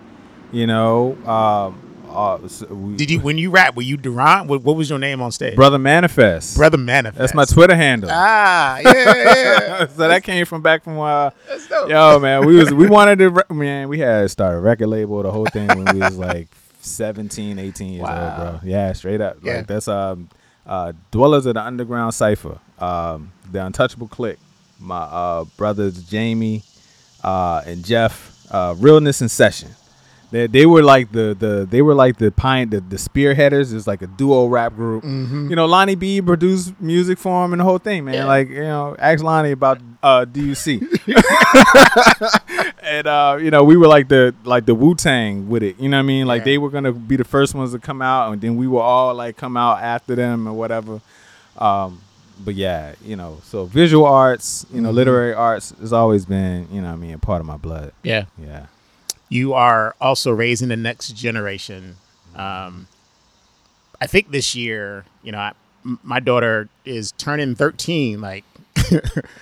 You know, um, uh, so we, Did you when you rap? Were you Durant? What, what was your name on stage? brother manifest? Brother Manifest. That's my Twitter handle. Ah, yeah, yeah. [laughs] so that came from back from uh, That's dope. Yo, man, we was we wanted to man, we had started a record label, the whole thing when we was like 17, 18 years Wow. old, bro. Yeah, straight up. Yeah. Like that's um uh Dwellers of the Underground Cipher, um, the Untouchable Click, my uh brothers Jamie uh and Jeff, uh Realness in Session. They, they were like the, the they were like the pine the, the spearheaders. It's like a duo rap group. You know, Lonnie B produced music for him and the whole thing, man. Yeah. Like you know, ask Lonnie about uh, DUC. [laughs] and uh, you know, we were like the like the Wu Tang with it. You know what I mean? Like Yeah. they were gonna be the first ones to come out, and then we will all like come out after them or whatever. Um, but yeah, you know, so visual arts, you know, Mhm. literary arts has always been, you know, what I mean, a part of my blood. Yeah. Yeah. You are also raising the next generation. Um, I think this year, you know, I, my daughter is turning 13, like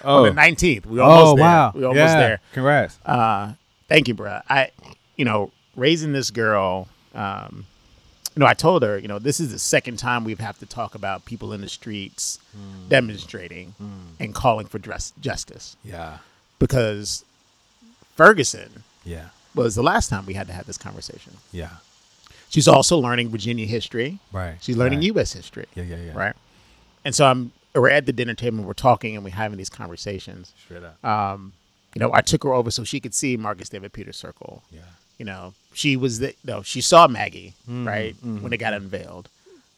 Oh. [laughs] on the 19th. We almost oh there. wow. We almost yeah. there. Congrats. Uh, thank you, bro. I, you know, raising this girl, um, you know, I told her, you know, this is the second time we've have to talk about people in the streets demonstrating and calling for dress justice Yeah. because Ferguson Yeah. was the last time we had to have this conversation. Yeah. She's also learning Virginia history. Right. She's learning right. U.S. history. Yeah. Yeah. Yeah. Right. And so I'm. We're at the dinner table. and We're talking and we're having these conversations. Straight up. Um, you know, I took her over so she could see Marcus David Peters Circle. yeah. You know, she was the. No, she saw Maggie Mm-hmm, right when it got unveiled.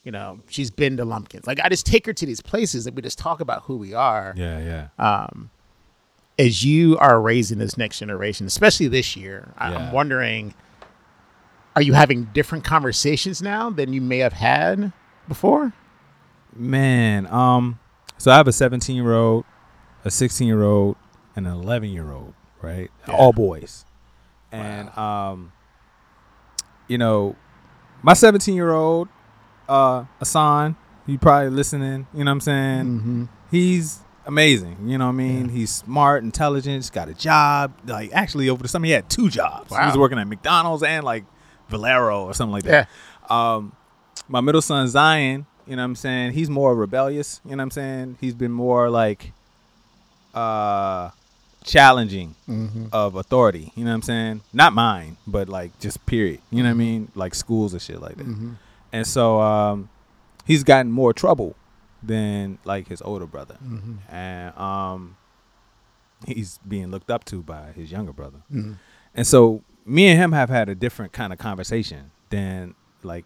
You know, she's been to Lumpkins. Like I just take her to these places and we just talk about who we are. Yeah. Yeah. Um, as you are raising this next generation, especially this year, I- Yeah. I'm wondering, are you having different conversations now than you may have had before? Man, um, so I have a 17 year old, a 16 year old, and an 11 year old, right? Yeah. All boys. And, um, you know, my 17 year old, uh, Asan, you probably listening, you know what I'm saying? Mm-hmm. He's amazing, you know what I mean? He's smart, intelligent, he's got a job. Like, actually, over the summer, he had two jobs. Wow. He was working at McDonald's and like Valero or something like that. Yeah. Um, my middle son Zion, You know what I'm saying? He's more rebellious. You know what I'm saying? He's been more like uh challenging of authority. You know what I'm saying? Not mine, but like just period. You know what I mean? Like schools and shit like that. And so um he's gotten more trouble than like his older brother. And um he's being looked up to by his younger brother. And so me and him have had a different kind of conversation than like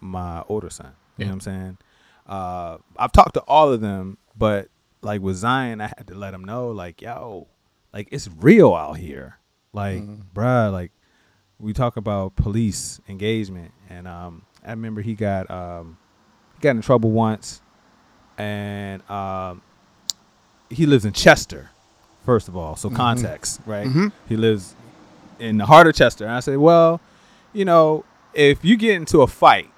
my older son. You know what I'm saying? Uh, I've talked to all of them, but like with Zion, I had to let him know, like, yo, like it's real out here. Like, bruh, like we talk about police engagement, and um, I remember he got um, he got in trouble once, and um, he lives in Chester, first of all. So context, right? He lives in the heart of Chester. And I said, well, you know, if you get into a fight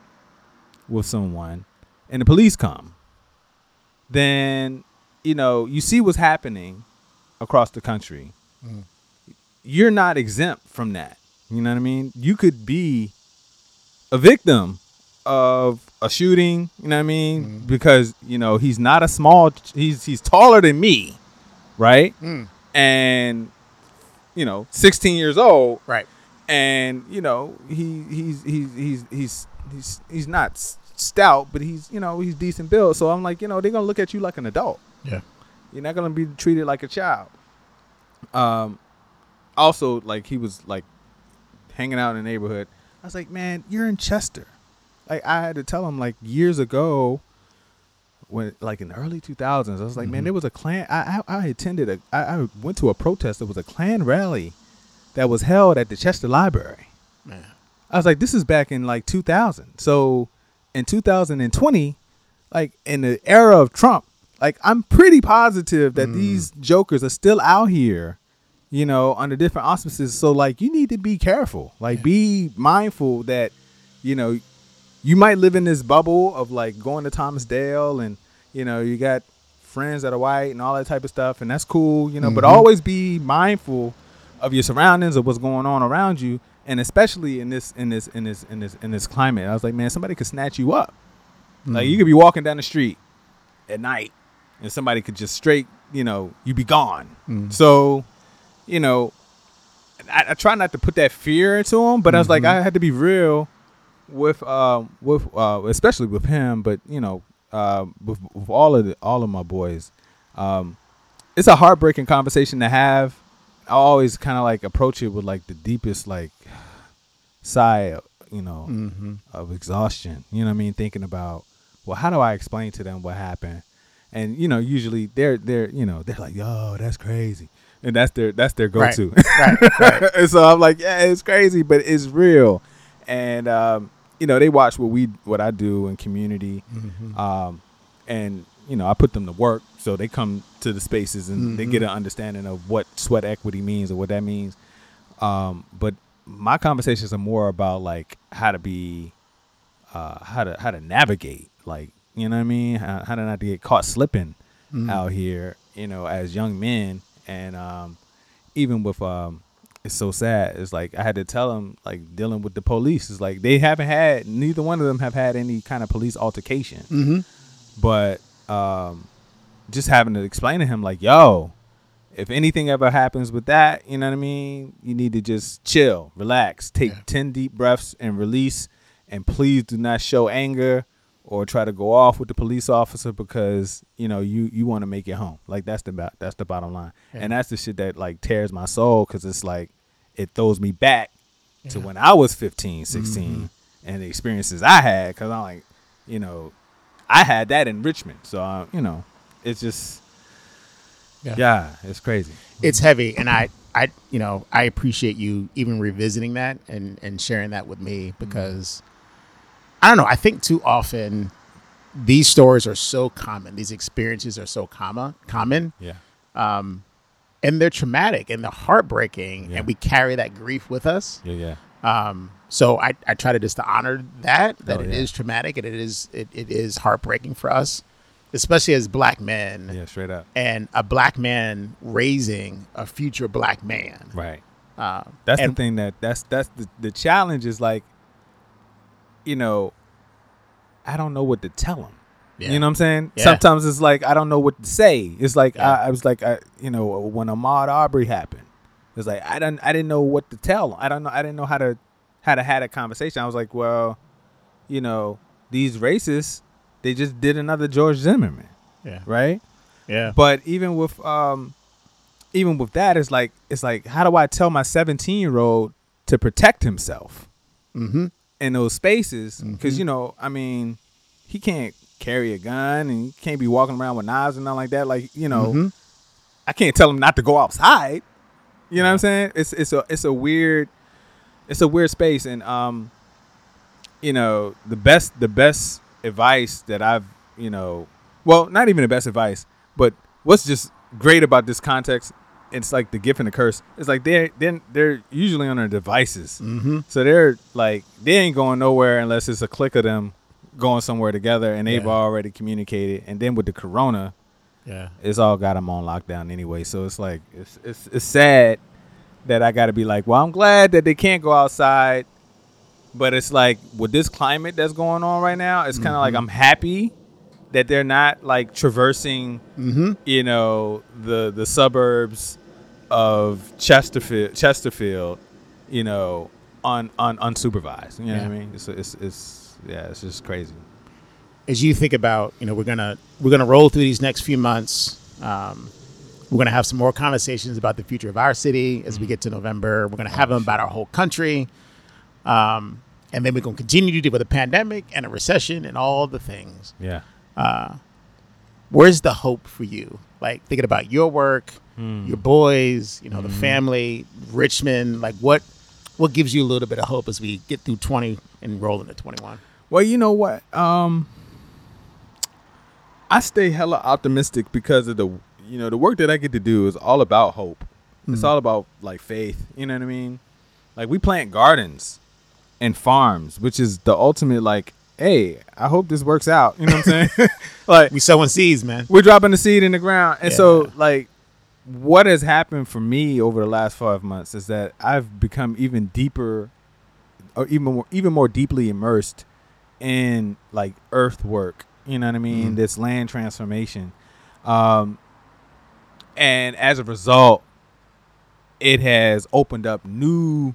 with someone and the police come, then, you know, you see what's happening across the country. Mm. You're not exempt from that. You know what I mean? You could be a victim of a shooting, you know what I mean? Mm-hmm. Because, you know, he's not a small he's he's taller than me, right? Mm. And you know, 16 years old, Right. and you know he he's he's he's he's he's he's not stout, but he's you know he's decent build. So I'm like, you know, they're gonna look at you like an adult. Yeah. You're not gonna be treated like a child. Um, also like he was like hanging out in the neighborhood. I was like, man, you're in Chester. Like I had to tell him like years ago. When like in the early 2000s, I was like, man, there was a Klan. I I, I attended a. I, I went to a protest. There was a Klan rally that was held at the Chester Library. Man. I was like, this is back in like 2000. So in 2020, like in the era of Trump, like I'm pretty positive that hmm. these jokers are still out here, you know, under different auspices. So like you need to be careful. Like be mindful that, you know, you might live in this bubble of like going to Thomas Dale and, you know, you got friends that are white and all that type of stuff, and that's cool, you know, but mm-hmm. always be mindful of your surroundings of what's going on around you and especially in this in this in this in this in this climate i was like man somebody could snatch you up. Like you could be walking down the street at night and somebody could just straight you know you be gone. So you know I, I try not to put that fear into him but i was like i had to be real with um with uh especially with him but you know uh with, with all of the all of my boys. Um it's a heartbreaking conversation to have. I always kind of like approach it with like the deepest like sigh you know of exhaustion. You know what i mean? Thinking about well how do i explain to them what happened? And you know usually they're they're you know they're like yo that's crazy. And that's their that's their go-to. Right. Right. [laughs] and so I'm like, yeah, it's crazy, but it's real. And um, you know, they watch what we what I do in community, um, and you know, I put them to work, so they come to the spaces and they get an understanding of what sweat equity means or what that means. Um, but my conversations are more about like how to be, uh, how to how to navigate, like you know what I mean, how, how to not to get caught slipping out here, you know, as young men, and um, even with um it's so sad it's like i had to tell them like dealing with the police. Is like they haven't had neither one of them have had any kind of police altercation. Mm-hmm. but um just having to explain to him like yo if anything ever happens with that you know what i mean? You need to just chill relax take Yeah. 10 deep breaths and release and please do not show anger or try to go off with the police officer because you know you you want to make it home. Like that's the that's the bottom line. Yeah. and that's the shit that like tears my soul because it's like it throws me back to when i was 15 16 and the experiences i had because i'm like you know i had that in richmond. So uh, you know it's just Yeah. yeah it's crazy it's heavy and i i you know i appreciate you even revisiting that and and sharing that with me because i don't know i think too often these stories are so common these experiences are so common common yeah and they're traumatic and they're heartbreaking Yeah. and we carry that grief with us yeah yeah um so i i try to just to honor that that Oh, it is yeah. traumatic and it is it, it is heartbreaking for us especially as black men yeah straight up and a black man raising a future black man right uh, That's and- the thing that that's that's the the challenge is like, you know, I don't know what to tell him. Yeah. You know what I'm saying? Yeah. Sometimes it's like I don't know what to say. It's like Yeah. I, I was like I, you know, when Ahmaud Arbery happened, it's like I didn't I didn't know what to tell. Him. I don't know. I didn't know how to how to have a conversation. I was like, well, you know, these racists, they just did another George Zimmerman, Yeah. right? Yeah. But even with um, even with that, it's like it's like how do I tell my 17 year old to protect himself Mm-hmm. in those spaces? Because you know, I mean, he can't carry a gun and he can't be walking around with knives and nothing like that. Like you know, Mhm. I can't tell him not to go outside. You know what I'm saying? It's it's a it's a weird it's a weird space and um you know, the best the best advice that I've, you know, well, not even the best advice, but what's just great about this context, it's like the gift and the curse. It's like they're they're, they're usually on their devices. Mm-hmm. So they're like they ain't going nowhere unless it's a click of them going somewhere together and they've Yeah. already communicated. And then with the corona, Yeah. it's all got them on lockdown anyway. So it's like it's it's it's sad that I got to be like, well, I'm glad that they can't go outside, but it's like with this climate that's going on right now, it's kind of like I'm happy that they're not like traversing, Mm-hmm. you know, the the suburbs of Chesterfield, Chesterfield, you know, un, un unsupervised. You know what I mean? It's it's it's yeah, it's just crazy. as you think about, you know, we're gonna we're gonna roll through these next few months. Um, we're gonna have some more conversations about the future of our city as we get to November. We're gonna have them about our whole country, um, and then we're gonna continue to deal with a pandemic and a recession and all the things. Yeah. Where's the hope for you? Like thinking about your work, Hmm. your boys, you know, the Mm-hmm. family, Richmond. Like what what gives you a little bit of hope as we get through twenty and roll into twenty one? Well, you know what? Um I stay hella optimistic because of the you know, the work that I get to do is all about hope. It's all about like faith, you know what I mean? Like we plant gardens and farms, which is the ultimate like, hey, I hope this works out. You know what I'm saying? [laughs] like We sowing seeds, man. we're dropping the seed in the ground. And Yeah. so like what has happened for me over the last five months is that I've become even deeper or even more even more deeply immersed in like earth work. You know what I mean? Mhm. This land transformation. Um and as a result, it has opened up new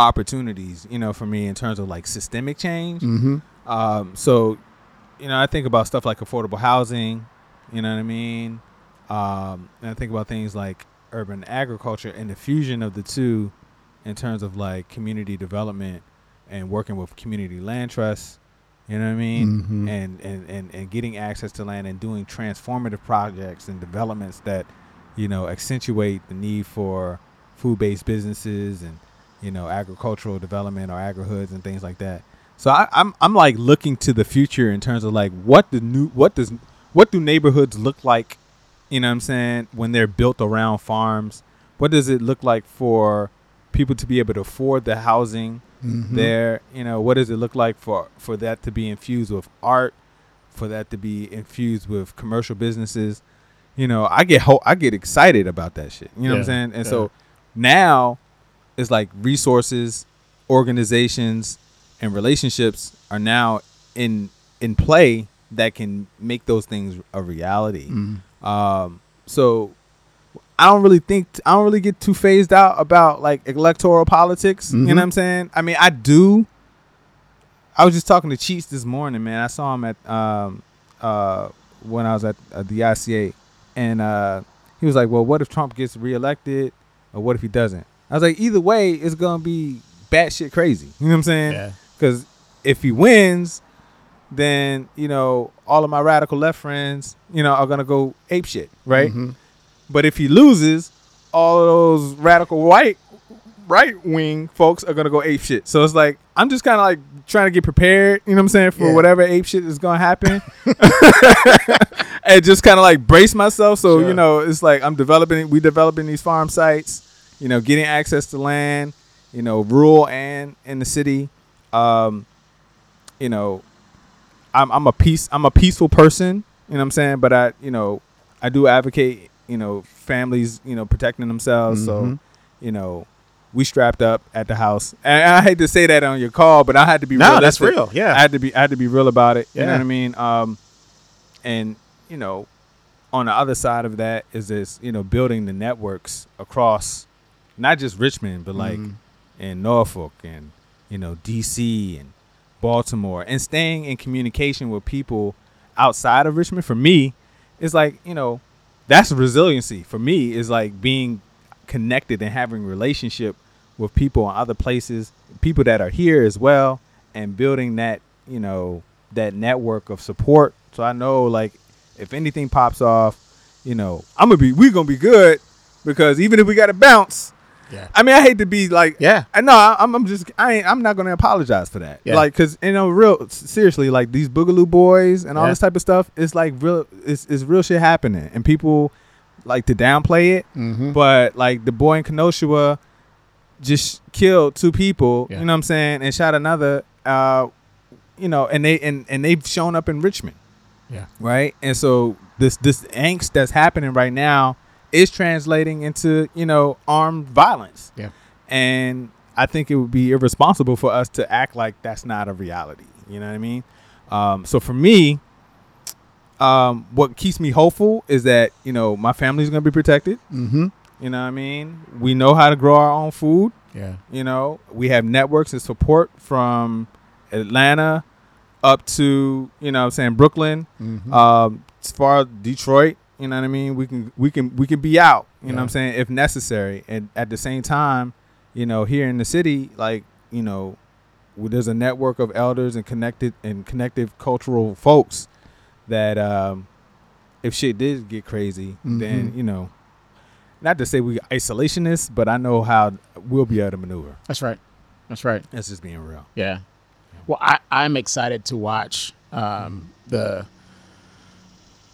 opportunities, you know, for me in terms of like systemic change. Mm-hmm. Um, so, you know, I think about stuff like affordable housing. You know what I mean? Um, and I think about things like urban agriculture and the fusion of the two in terms of like community development and working with community land trusts. You know what I mean? Mhm. And, and and and getting access to land and doing transformative projects and developments that, you know, accentuate the need for food-based businesses and you know agricultural development or agrihoods and things like that. So I, I'm I'm like looking to the future in terms of like what the new what does what do neighborhoods look like, you know what I'm saying, when they're built around farms? What does it look like for people to be able to afford the housing Mhm. there? You know, what does it look like for for that to be infused with art, for that to be infused with commercial businesses? You know, I get ho- I get excited about that shit. You know what I'm saying? And yeah. so now it's like resources, organizations, and relationships are now in in play that can make those things a reality. Mhm. Um, so I don't really think I don't really get too phased out about like electoral politics. You Mhm. know what I'm saying? I mean, I do. I was just talking to Cheats this morning, man. I saw him at um uh when I was at uh, the ICA, and uh he was like, "Well, what if Trump gets reelected, or what if he doesn't?" I was like, "Either way, it's gonna be batshit crazy." You know what I'm saying? Yeah. Because if he wins, then you know all of my radical left friends, you know, are gonna go ape shit, right? Mhm. But if he loses, all of those radical white right wing folks are gonna go ape shit. So it's like I'm just kind of like trying to get prepared, you know what I'm saying, for Yeah. whatever ape shit is gonna happen, [laughs] [laughs] and just kind of like brace myself. So Sure. you know, it's like I'm developing, we developing these farm sites, you know, getting access to land, you know, rural and in the city. Um, you know, I'm I'm a peace I'm a peaceful person, you know what I'm saying? But I, you know, I do advocate, you know, families, you know, protecting themselves. So, Mhm. you know, we strapped up at the house. And I hate to say that on your call, but I had to be No, real. that's real. Yeah. I had to be I had to be real about it. You know what I mean? Um and you know, on the other side of that is this, you know, building the networks across not just Richmond, but like Mhm. in Norfolk and you know DC and Baltimore, and staying in communication with people outside of Richmond. For me, is like you know, that's resiliency. For me, is like being connected and having relationship with people in other places, people that are here as well, and building that you know that network of support. So I know like if anything pops off, you know I'm gonna be we gonna be good because even if we got to bounce. Yeah. I mean, I hate to be like, Yeah. I know. I'm, I'm just, I ain't, I'm not gonna apologize for that. Yeah. Like, cause you know, real seriously, like these Boogaloo boys and all Yeah. this type of stuff, it's like real, it's, it's real shit happening, and people like to downplay it. Mm-hmm. But like the boy in Kenosha just killed two people. Yeah. You know what I'm saying, and shot another. Uh, you know, and they and and they've shown up in Richmond Yeah. right? And so this this angst that's happening right now is translating into you know armed violence. Yeah. And I think it would be irresponsible for us to act like that's not a reality. You know what I mean? Um, so for me, um, what keeps me hopeful is that you know my family's gonna be protected. Mm-hmm. You know what I mean? We know how to grow our own food. Yeah. You know, we have networks and support from Atlanta up to you know what I'm saying Brooklyn, Mm-hmm. um, as far as Detroit. You know what I mean? We can we can we can be out. You know what I'm saying if necessary, and at the same time, you know, here in the city, like you know, there's a network of elders and connected and connective cultural folks that um, if shit did get crazy, then Mhm. you know. Not to say we isolationists, but I know how we'll be able to maneuver. That's right. That's right. That's just being real. Yeah. Well, I, I'm excited to watch um, the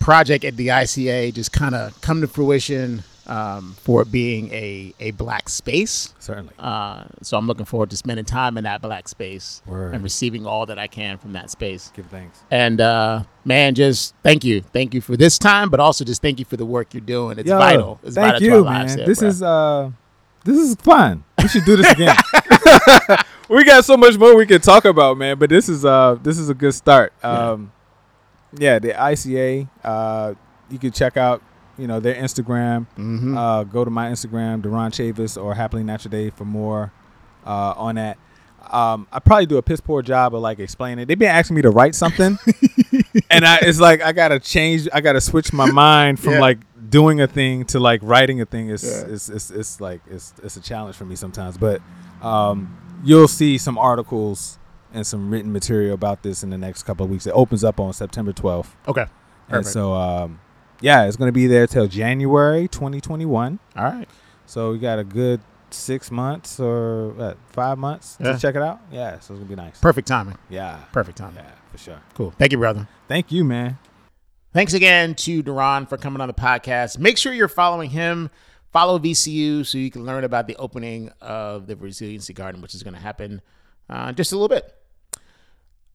project at the ICA just kind of come to fruition um, for it being a, a black space. Certainly. Uh, so I'm looking forward to spending time in that black space Word. and receiving all that I can from that space. Give thanks. And uh, man, just thank you, thank you for this time, but also just thank you for the work you're doing. It's Yo, vital. It's thank vital you, man. here, this bro. is uh, this is fun. We should do this again. [laughs] we got so much more we can talk about, man. But this is uh, this is a good start. Um, yeah, the ICA. Uh, you can check out, you know, their Instagram. Mhm. Uh, go to my Instagram, Duron Chavis or Happily Natural Day for more uh, on that. Um, I probably do a piss poor job of like explaining. it. They've been asking me to write something, [laughs] and I it's like I gotta change. I gotta switch my mind from Yeah. like doing a thing to like writing a thing. Is Yeah. it's, it's it's like it's it's a challenge for me sometimes. But um, you'll see some articles and some written material about this in the next couple of weeks. It opens up on September 12th, okay. and so um, yeah, it's gonna be there till January 2021. All right. So we got a good six months or five months Yeah. to check it out. Yeah, so it's gonna be nice. Perfect timing. Yeah, Perfect timing. yeah, for sure. Cool. Thank you, brother. Thank you, man. Thanks again to Duron for coming on the podcast. Make sure you're following him. Follow VCU so you can learn about the opening of the Resiliency Garden, which is going to happen uh, just a little bit.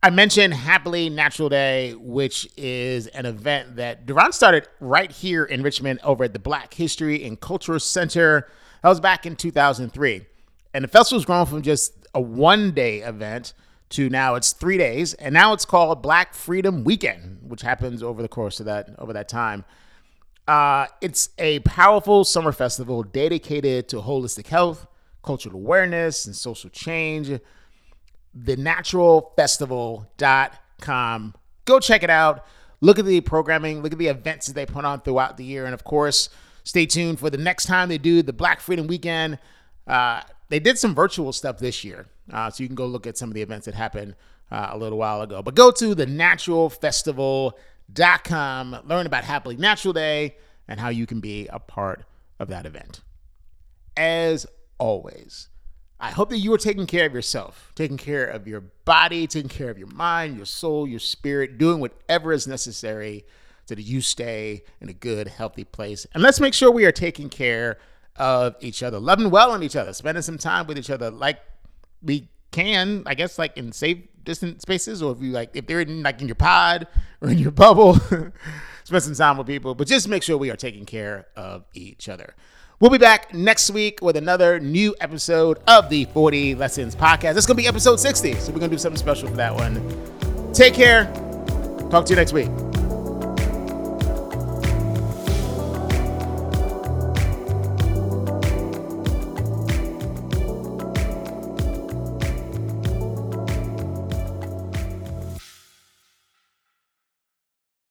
I mentioned Happily Natural Day, which is an event that Duron started right here in Richmond over at the Black History and Cultural Center. That was back in 2003. And the festival's grown from just a one day event to now it's three days. And now it's called Black Freedom Weekend, which happens over the course of that over that time. Uh, it's a powerful summer festival dedicated to holistic health, cultural awareness, and social change thenaturalfestival.com. Go check it out. Look at the programming, look at the events that they put on throughout the year. And of course, stay tuned for the next time they do the Black Freedom Weekend. Uh, they did some virtual stuff this year. Uh, so you can go look at some of the events that happened uh, a little while ago. But go to thenaturalfestival.com, learn about Happily Natural Day and how you can be a part of that event. As always, I hope that you are taking care of yourself, taking care of your body, taking care of your mind, your soul, your spirit, doing whatever is necessary so that you stay in a good, healthy place. And let's make sure we are taking care of each other, loving well on each other, spending some time with each other like we can, I guess, like in safe, distant spaces, or if you like, if they're in like in your pod or in your [laughs] bubble, [laughs] spend some time with people. But just make sure we are taking care of each other. We'll be back next week with another new episode of the 40 Lessons Podcast. It's going to be episode 60, so we're going to do something special for that one. Take care. Talk to you next week.